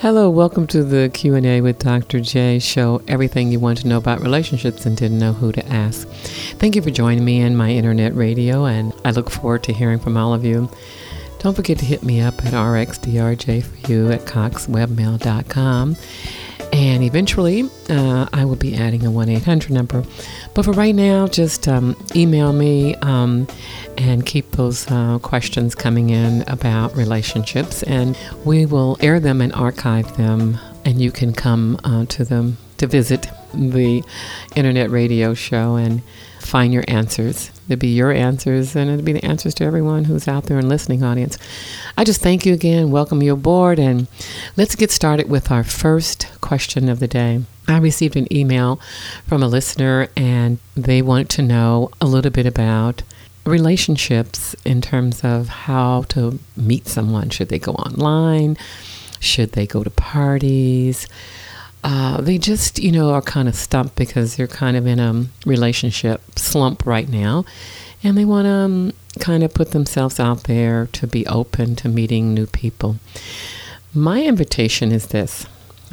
Hello, welcome to the Q&A with Dr. J show, everything you want to know about relationships and didn't know who to ask. Thank you for joining me in my internet radio and I look forward to hearing from all of you. Don't forget to hit me up at rxdrj for you at coxwebmail.com. And eventually, uh, I will be adding a 1 800 number. But for right now, just um, email me um, and keep those uh, questions coming in about relationships. And we will air them and archive them, and you can come uh, to them to visit the internet radio show and find your answers. It'll be your answers, and it'll be the answers to everyone who's out there in listening audience. I just thank you again, welcome you aboard, and let's get started with our first question of the day. I received an email from a listener, and they wanted to know a little bit about relationships in terms of how to meet someone. Should they go online? Should they go to parties? uh, they just, you know, are kind of stumped because they're kind of in a relationship slump right now. And they want to um, kind of put themselves out there to be open to meeting new people. My invitation is this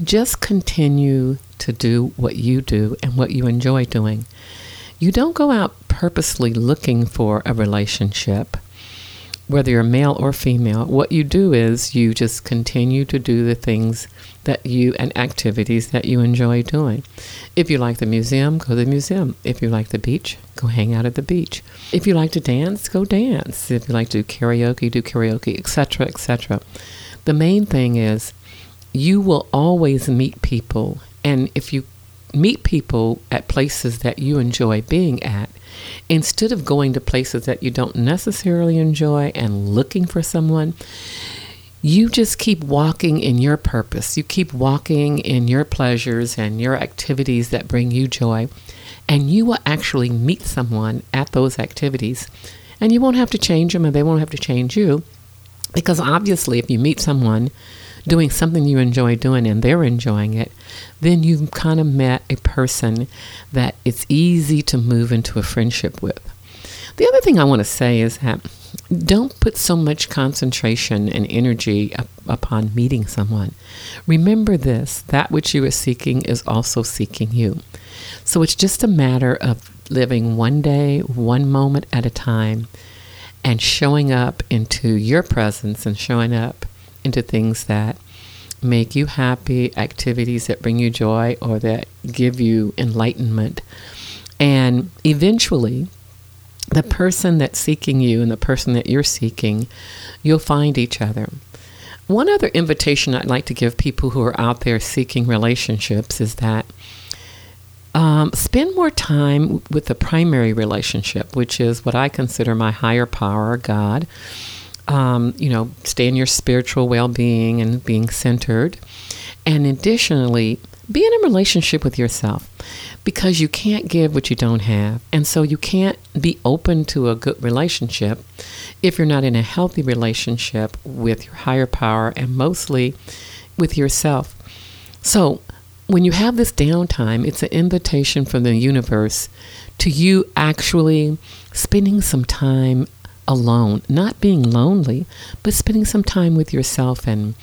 just continue to do what you do and what you enjoy doing. You don't go out purposely looking for a relationship whether you're male or female, what you do is you just continue to do the things that you and activities that you enjoy doing. If you like the museum, go to the museum. If you like the beach, go hang out at the beach. If you like to dance, go dance. If you like to do karaoke, do karaoke, etc., etc. The main thing is you will always meet people, and if you meet people at places that you enjoy being at, instead of going to places that you don't necessarily enjoy and looking for someone, you just keep walking in your purpose. You keep walking in your pleasures and your activities that bring you joy. And you will actually meet someone at those activities. And you won't have to change them and they won't have to change you. Because obviously, if you meet someone doing something you enjoy doing and they're enjoying it, then you've kind of met a person that it's easy to move into a friendship with. The other thing I want to say is that don't put so much concentration and energy up upon meeting someone. Remember this that which you are seeking is also seeking you. So it's just a matter of living one day, one moment at a time, and showing up into your presence and showing up into things that make you happy, activities that bring you joy or that give you enlightenment. And eventually, the person that's seeking you and the person that you're seeking, you'll find each other. One other invitation I'd like to give people who are out there seeking relationships is that um, spend more time with the primary relationship, which is what I consider my higher power, God um, you know, stay in your spiritual well being and being centered. And additionally, be in a relationship with yourself because you can't give what you don't have. And so you can't be open to a good relationship if you're not in a healthy relationship with your higher power and mostly with yourself. So when you have this downtime, it's an invitation from the universe to you actually spending some time alone, not being lonely, but spending some time with yourself and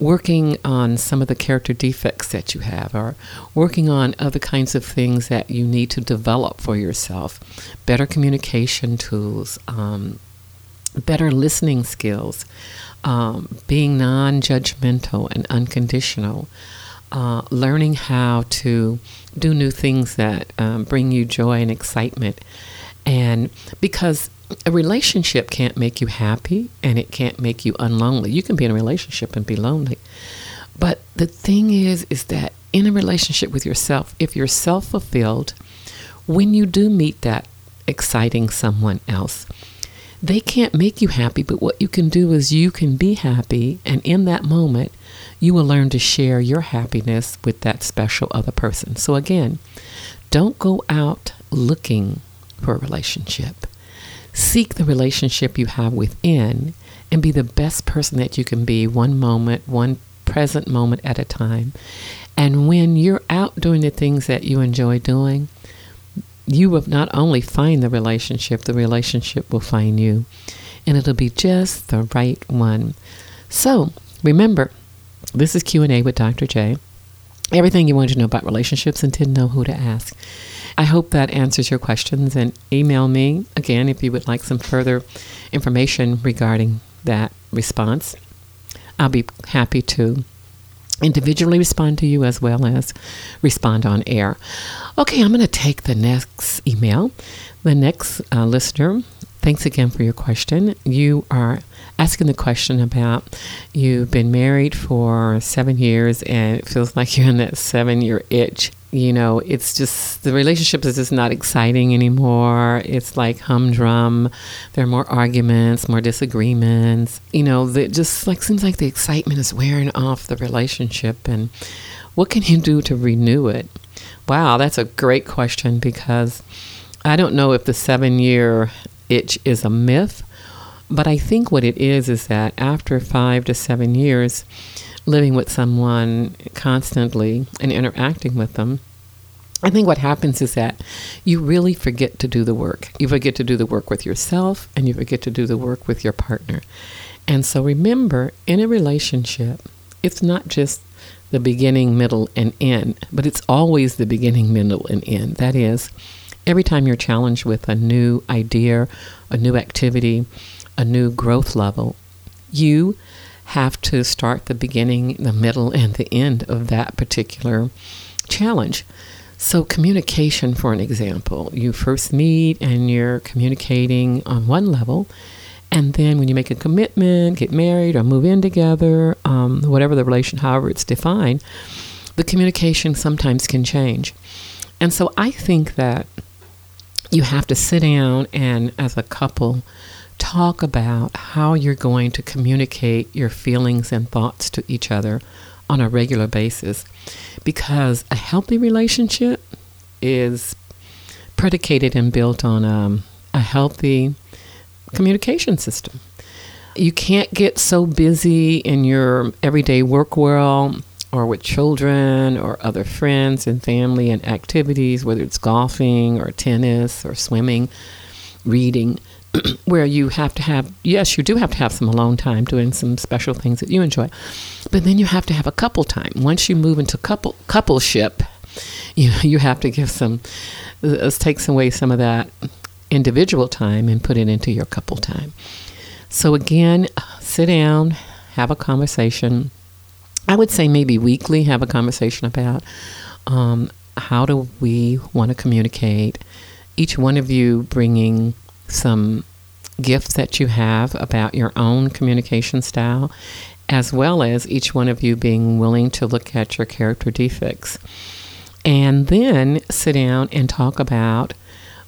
working on some of the character defects that you have or working on other kinds of things that you need to develop for yourself. Better communication tools um, better listening skills um, being non-judgmental and unconditional uh, learning how to do new things that um, bring you joy and excitement. And because a relationship can't make you happy and it can't make you unlonely. You can be in a relationship and be lonely. But the thing is, is that in a relationship with yourself, if you're self fulfilled, when you do meet that exciting someone else, they can't make you happy, but what you can do is you can be happy, and in that moment, you will learn to share your happiness with that special other person. So, again, don't go out looking for a relationship. Seek the relationship you have within and be the best person that you can be one moment, one present moment at a time. And when you're out doing the things that you enjoy doing, you will not only find the relationship, the relationship will find you. And it'll be just the right one. So remember, This is Q&A with Dr. J. Everything you wanted to know about relationships and didn't know who to ask. I hope that answers your questions and email me again if you would like some further information regarding that response. I'll be happy to individually respond to you as well as respond on air. Okay, I'm going to take the next email. The next uh, listener, thanks again for your question. You are asking the question about you've been married for seven years and it feels like you're in that seven year itch you know, it's just the relationship is just not exciting anymore. It's like humdrum. There are more arguments, more disagreements. You know, it just like seems like the excitement is wearing off the relationship. And what can you do to renew it? Wow, that's a great question because I don't know if the seven year itch is a myth, but I think what it is is that after five to seven years, living with someone constantly and interacting with them, I think what happens is that you really forget to do the work. You forget to do the work with yourself and you forget to do the work with your partner. And so remember, in a relationship, it's not just the beginning, middle, and end, but it's always the beginning, middle, and end. That is, every time you're challenged with a new idea, a new activity, a new growth level, you have to start the beginning, the middle, and the end of that particular challenge. So, communication, for an example, you first meet and you're communicating on one level, and then when you make a commitment, get married, or move in together, um, whatever the relation, however it's defined, the communication sometimes can change. And so, I think that you have to sit down and, as a couple, talk about how you're going to communicate your feelings and thoughts to each other on a regular basis because a healthy relationship is predicated and built on um, a healthy communication system. You can't get so busy in your everyday work world or with children or other friends and family and activities, whether it's golfing or tennis or swimming, reading, where you have to have yes, you do have to have some alone time doing some special things that you enjoy, but then you have to have a couple time. Once you move into couple coupleship, you you have to give some let's take some away some of that individual time and put it into your couple time. So again, sit down, have a conversation. I would say maybe weekly have a conversation about um, how do we want to communicate. Each one of you bringing some gifts that you have about your own communication style, as well as each one of you being willing to look at your character defects. And then sit down and talk about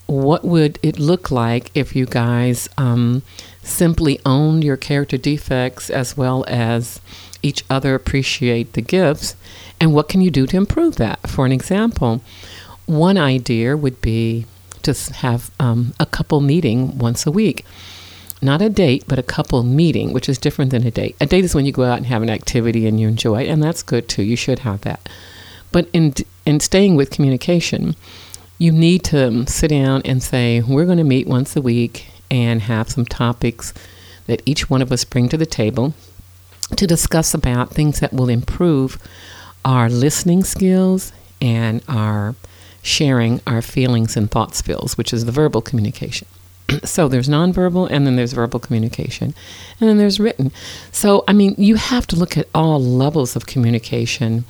what would it look like if you guys um, simply own your character defects as well as each other appreciate the gifts and what can you do to improve that for an example one idea would be to have um, a couple meeting once a week. Not a date, but a couple meeting, which is different than a date. A date is when you go out and have an activity and you enjoy it, and that's good too. You should have that. But in in staying with communication, you need to um, sit down and say, we're going to meet once a week and have some topics that each one of us bring to the table to discuss about things that will improve our listening skills and our sharing our feelings and thought skills, which is the verbal communication. so there's nonverbal and then there's verbal communication and then there's written. So, I mean, you have to look at all levels of communication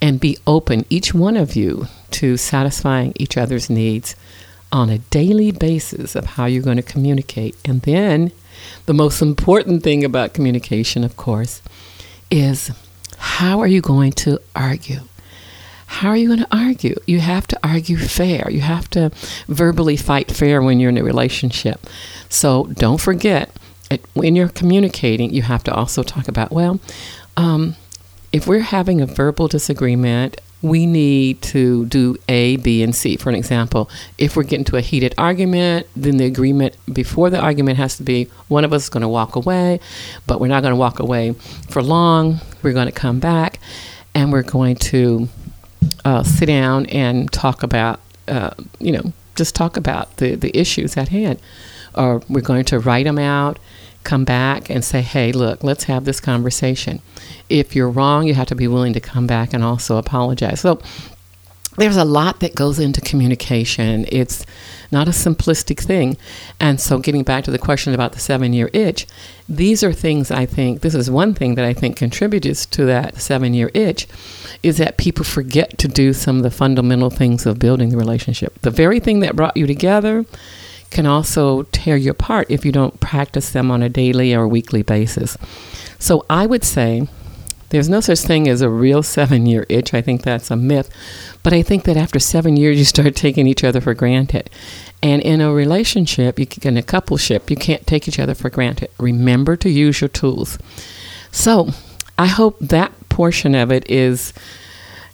and be open, each one of you, to satisfying each other's needs on a daily basis of how you're going to communicate. And then the most important thing about communication, of course, is how are you going to argue? how are you going to argue? You have to argue fair. You have to verbally fight fair when you're in a relationship. So don't forget, when you're communicating, you have to also talk about, well, um, if we're having a verbal disagreement, we need to do A, B, and C. For an example, if we're getting to a heated argument, then the agreement before the argument has to be one of us is going to walk away, but we're not going to walk away for long. We're going to come back and we're going to uh, sit down and talk about, uh, you know, just talk about the, the issues at hand. Or we're going to write them out come back and say, hey, look, let's have this conversation. If you're wrong, you have to be willing to come back and also apologize. So there's a lot that goes into communication. It's not a simplistic thing. And so, getting back to the question about the seven year itch, these are things I think, this is one thing that I think contributes to that seven year itch, is that people forget to do some of the fundamental things of building the relationship. The very thing that brought you together can also tear you apart if you don't practice them on a daily or weekly basis. So, I would say, there's no such thing as a real seven year itch. I think that's a myth. But I think that after seven years, you start taking each other for granted. And in a relationship, you can, in a coupleship, you can't take each other for granted. Remember to use your tools. So I hope that portion of it is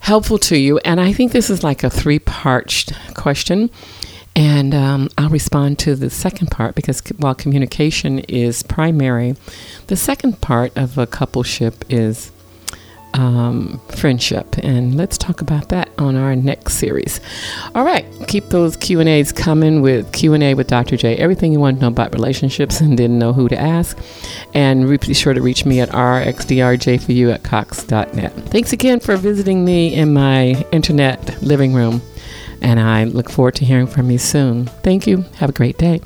helpful to you. And I think this is like a three part question. And um, I'll respond to the second part because while communication is primary, the second part of a coupleship is um, friendship, and let's talk about that on our next series. All right, keep those Q and A's coming with Q and A with Dr. J. Everything you want to know about relationships and didn't know who to ask, and be sure to reach me at rxdrj4u at cox.net. Thanks again for visiting me in my internet living room, and I look forward to hearing from you soon. Thank you. Have a great day.